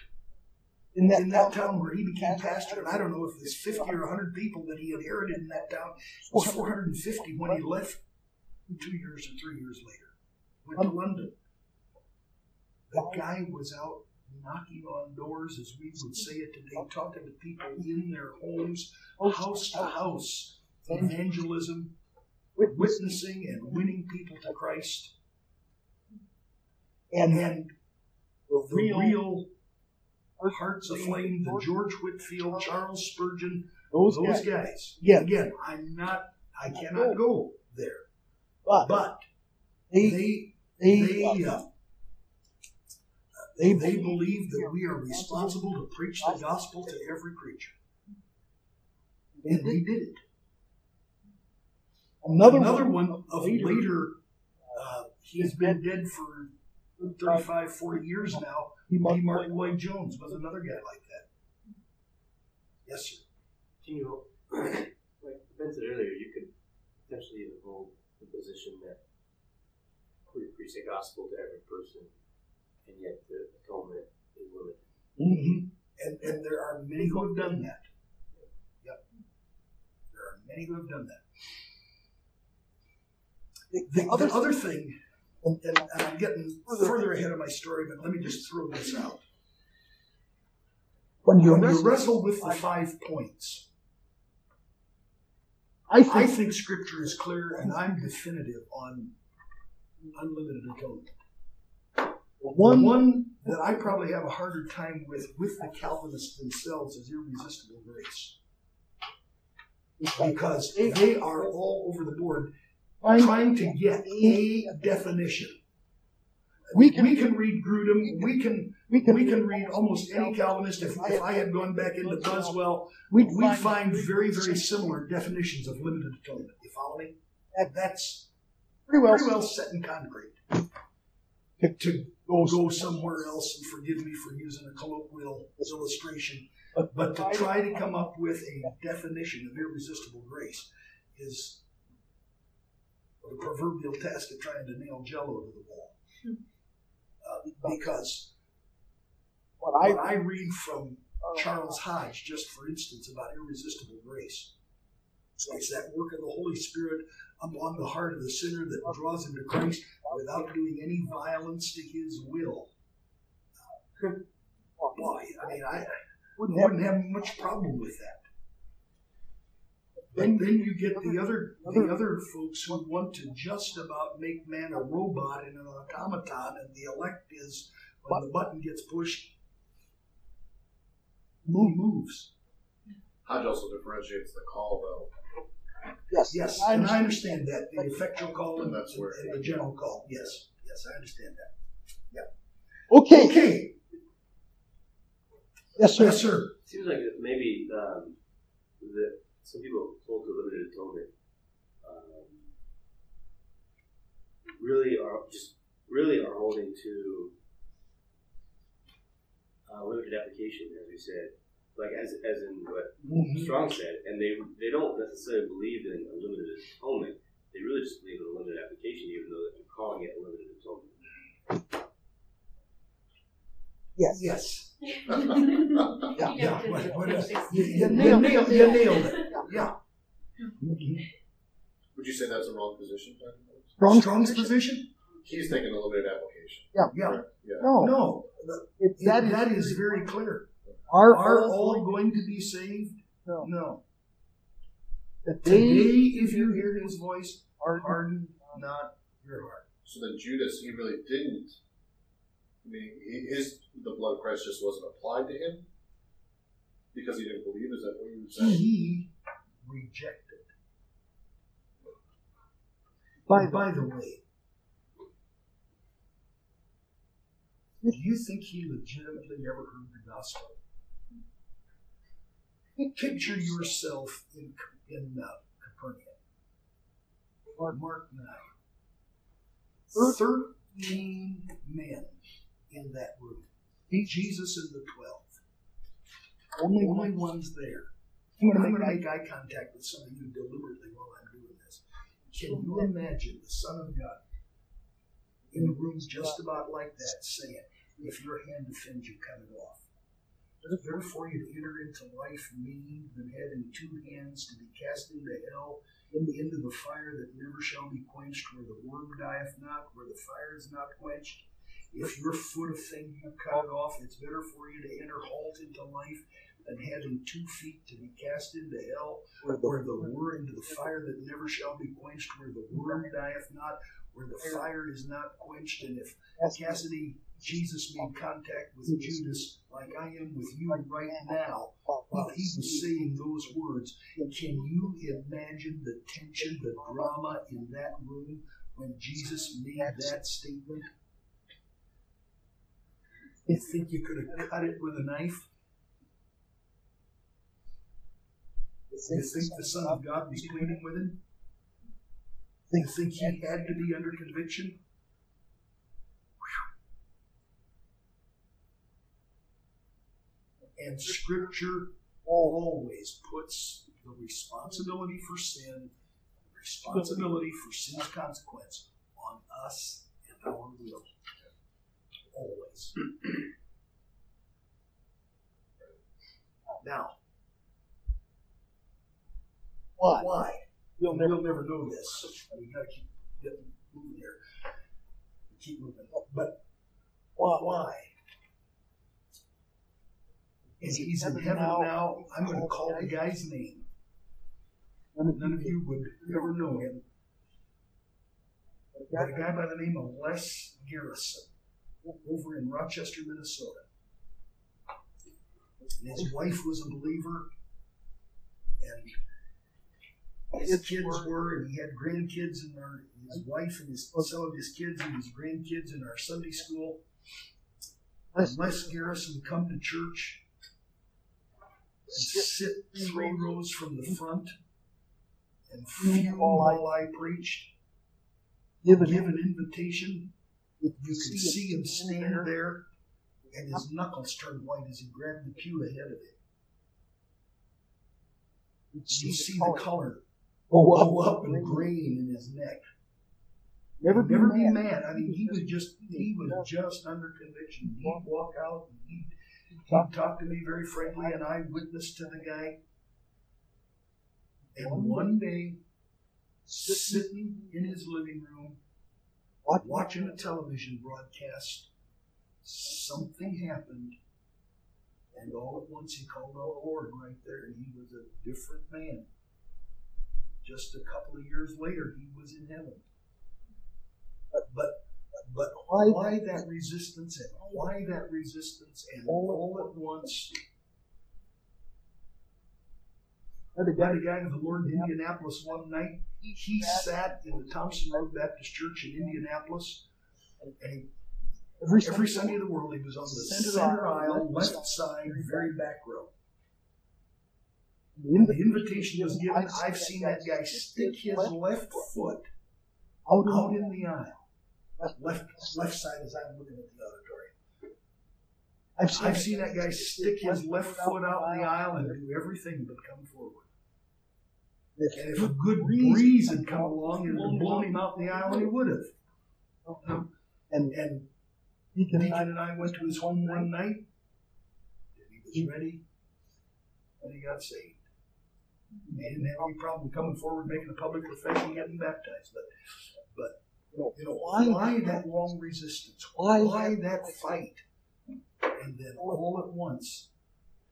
in that, in that town where he became pastor. And I don't know if there's 50 or 100 people that he inherited in that town. It was 450 when he left two years or three years later. Went to um, London. The guy was out knocking on doors, as we would say it today, talking to people in their homes, house to house, evangelism, witnessing and winning people to Christ. and And the real, Hearts Aflame, the George Whitefield, Charles Spurgeon, those, those guys. guys. Yeah. Again, I'm not, I cannot go there, But but they, they, they, they, uh, they, they believe that we are responsible to preach the gospel to every creature. And they did it. another, Another one, one of later, uh, he has been dead for 35, 40 years now. he D. Martyn Lloyd Jones was another guy like that. Yes, sir. Can you, like Ben said earlier, you could potentially even hold the position that we preach the gospel to every person, and yet the atonement is limited. Mm-hmm. And, and there are many who have done that. Yep. There are many who have done that. The, The, the other, the other thing, and, and I'm getting further ahead of my story, but let me just throw this out. when you When you wrestle, wrestle with the five points, I I think think Scripture is clear, and I'm definitive on unlimited atonement. The One, one, one that I probably have a harder time with with the Calvinists themselves is irresistible grace, because they are all over the board trying to get a definition. We can- we can read Grudem, we can we can, we can read almost any Calvinist. If, if I had gone back into Buswell, we'd we find, find very very similar definitions of limited atonement. You follow me? That, that's pretty well set in concrete. To go, go somewhere else, and forgive me for using a colloquial illustration, but, but to try to come up with a definition of irresistible grace is the proverbial task of trying to nail jello to the wall. Uh, because what what I I read from Charles Hodge, just for instance, about irresistible grace, it's that work of the Holy Spirit upon the heart of the sinner that draws him to Christ without doing any violence to his will. Boy, I mean, I wouldn't have wouldn't have much problem with that. Then, then you get the other the other folks who want to just about make man a robot and an automaton, and the elect is when the button gets pushed, he moves. Hodge also differentiates the call though. Yes, Yes, I and I understand. understand that the effectual call and, And that's where- and the general call. Yes, yes, I understand that. Okay, Okay, yes, sir. yes, sir. Seems like that maybe um, that some people hold to limited atonement um, really are just really are holding to uh, limited application, as we said, like as as in what Mhm. Strong said, and they they don't necessarily believe in a limited atonement. They really just believe in a limited application, even though they're calling it a limited atonement. Yes, Yes, Yeah, Yeah, what- what page is- 16. You, you nailed, you nailed it, yeah. Would you say that's a wrong position? Dr. Phillips? Strong Strong's position? He's thinking a limited application. Yeah, Yeah. No, no, the- it, that, that that is is very clear. Our Are all all going to be saved? No. No. the Today, if you hear his voice, are harden not your heart. So then Judas, he really didn't. I mean, his the blood of Christ just wasn't applied to him because he didn't believe. Is that what you were saying? He rejected. by By, by the way, do you think he legitimately ever heard the gospel? Picture yourself in in uh, Capernaum. Mark, Mark nine. Thirteen men in that room. Jesus and the twelve. only Only ones there. I'm gonna make make eye contact with some of you deliberately while I'm doing this. Can you imagine the Son of God in a room just about like that saying, if your hand offends you, cut it off? Better for you to enter into life mean than having two hands to be cast into hell, into, the fire that never shall be quenched, where the worm dieth not, where the fire is not quenched? If your foot offend you, cut off. It's better for you to enter halt into life than having two feet to be cast into hell, where the word into the fire that never shall be quenched, where the worm dieth not, where the fire is not quenched. And if Cassidy, Jesus made contact with Judas like I am with you right now, while he was saying those words, can you imagine the tension, the drama in that room when Jesus made that statement? You think you could have cut it with a knife? You think the Son of God was pleading with him? You think he had to be under conviction? And Scripture always puts the responsibility for sin, the responsibility for sin's consequence on us and our will. Always. Now, why? why? You'll We'll never never know this. We gotta keep moving here. Keep moving. But why? why? And he's in heaven now. I'm gonna call the guy's name. None of None of you would ever know him. But a guy by the name of Les Garrison over in Rochester, Minnesota. And his wife was a believer, and his kids were, and he had grandkids, and our, his wife and his some of his kids and his grandkids in our Sunday school. And Les Garrison come to church sit three mm-hmm. rows from the mm-hmm. front and mm-hmm. fume while I preached. give it Give an invitation. You could see him stand there, and his knuckles turned white as he grabbed the pew ahead of him. You see the color Go oh, go up, up and green in his neck. Never be Never be mad. mad. I mean, he was just he was just under conviction. He'd walk out he'd to me very friendly, and I witnessed to the guy. And one day, sitting in his living room, watching a television broadcast, something happened, and all at once he called out Lord right there, and he was a different man. Just a couple of years later, he was in heaven. But but but Why why that resistance and why that resistance and all at once? Had a I got guy a guy to the Lord in Indianapolis one night. He sat in the Thompson Road Baptist Church in Indianapolis, and he, every every Sunday. Of the world he was on the center aisle, left side, very back row. The When the invitation invitation was given, I've seen that guy stick his left foot out out in in the aisle. Left left side as I'm looking at the auditorium. I've seen, I've seen that guy stick his left foot out in the aisle and do everything but come forward. And if a good breeze had come along, and blown him out in the aisle, he would have. and And he Deacon and I went to his home one night, and he was hmm. ready and he got saved. He didn't have any problem coming forward, making a public profession, getting baptized. But, but you know, why that long resistance? Why Why that fight? And then all at once,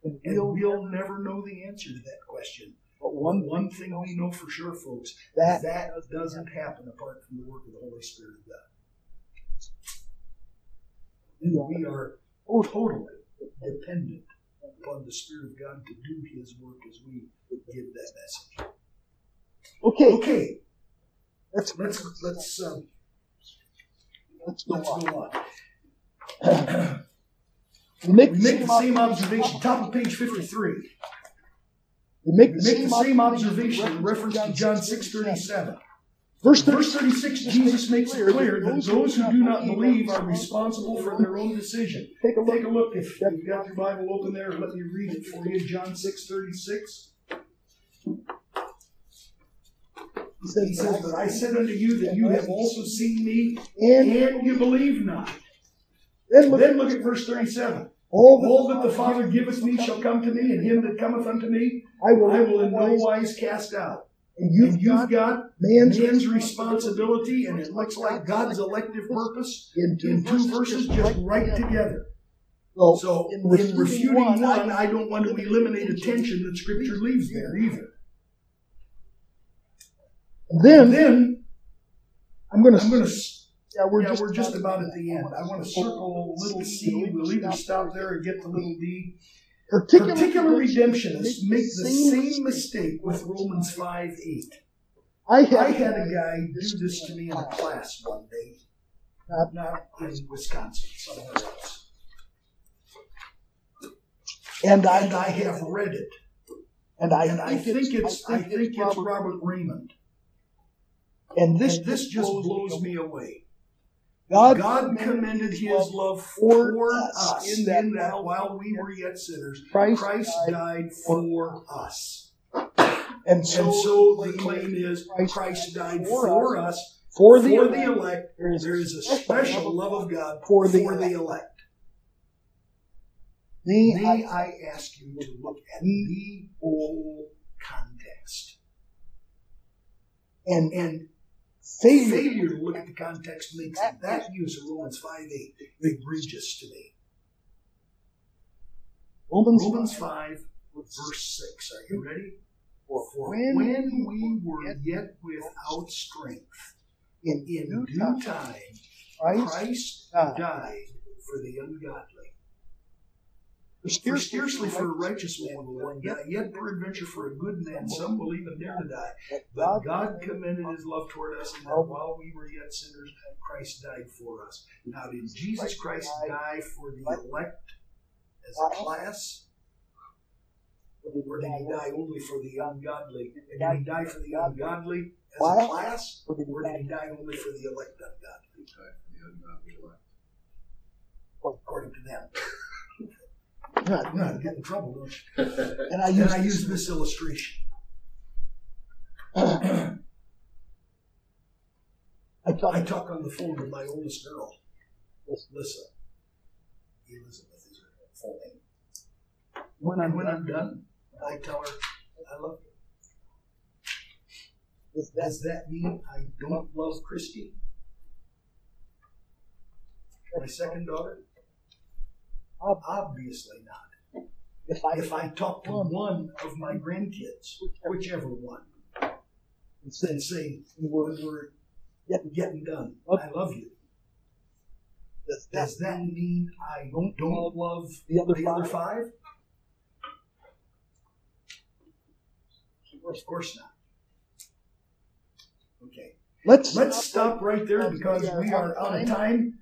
And we'll, we'll never know the answer to that question. but One one one thing we know for sure, folks, that that doesn't happen apart from the work of the Holy Spirit of God. And we are oh, totally dependent upon the Spirit of God to do His work as we give that message. okay. Okay, Let's let's let's um, let's go let's on. go on. We make We make the same observation, top of page fifty-three. We make We the make same the same observation in reference to John six thirty-seven. Verse Verse 36. Jesus makes it clear that those who do not believe are responsible for their own decision. Take a look. Take a look, if you've got your Bible open there, let me read it for you, John six thirty-six. He says, He says, But I said unto you that you have also seen me, and and you believe not. then look, Then look at verse thirty-seven. all All that the Father giveth me shall come to me, and him that cometh unto me, I will, I will in no wise, cast out. and And you've you've got got man's, man's responsibility, and it looks like God's elective purpose in two, in two verses just right together. So, So in in refuting one, one, I- I don't want to eliminate a tension that Scripture leaves there either. And then, And then I'm going I'm to. going to Yeah, we're yeah, just we're just about at the end. I want to circle little c. We'll either stop there and get to little d. particular, Particular redemptionists make the same mistake with Romans 5 8. I had, I had a guy do this to me in a class one day, not, not in Wisconsin, somewhere else. and I, And I have read it, and I, and I think it's I think it's Robert Reymond. And This this this just blows me away. God, God commended His love for us in that, while we were yet sinners, Christ, Christ died died for us. and so, And so the claim is Christ died for us, for for the, the elect. there is a special love of God For for the the elect. May May I, I ask you to look at hmm. the whole context. and And failure, failure to look at the context makes that use of Romans 5 8 egregious to me. Romans, Romans 5, verse 6. Are you ready? For For when when we were yet without strength, in in due due time, time, Christ Christ died. died for the ungodly. For For scarcely for a righteous man will one die, yet peradventure for a good man some will even dare to die. But God commended his love toward us, and that oh. while we were yet sinners, Christ died for us. Now, did Jesus Christ die for the elect as a class? Or did he die only for the ungodly? And did he die for the ungodly as a class? Or did he die only for the elect ungodly? According to them. Not, You know, get in trouble, don't you? and I And use I use this illustration. I talk, I talk on the phone with my oldest girl, Lissa. Elizabeth is her full name. when I'm when I'm done, I tell her, I love you. with that, Does that mean I don't love Christy? My second daughter? Obviously not. if I, If I talk to one of my grandkids, whichever one, and say, when we're getting done, I love you. does that, Does that mean I don't, don't love the other the other five? five? Of course not. Okay, Let's let's stop right there because we are out of time.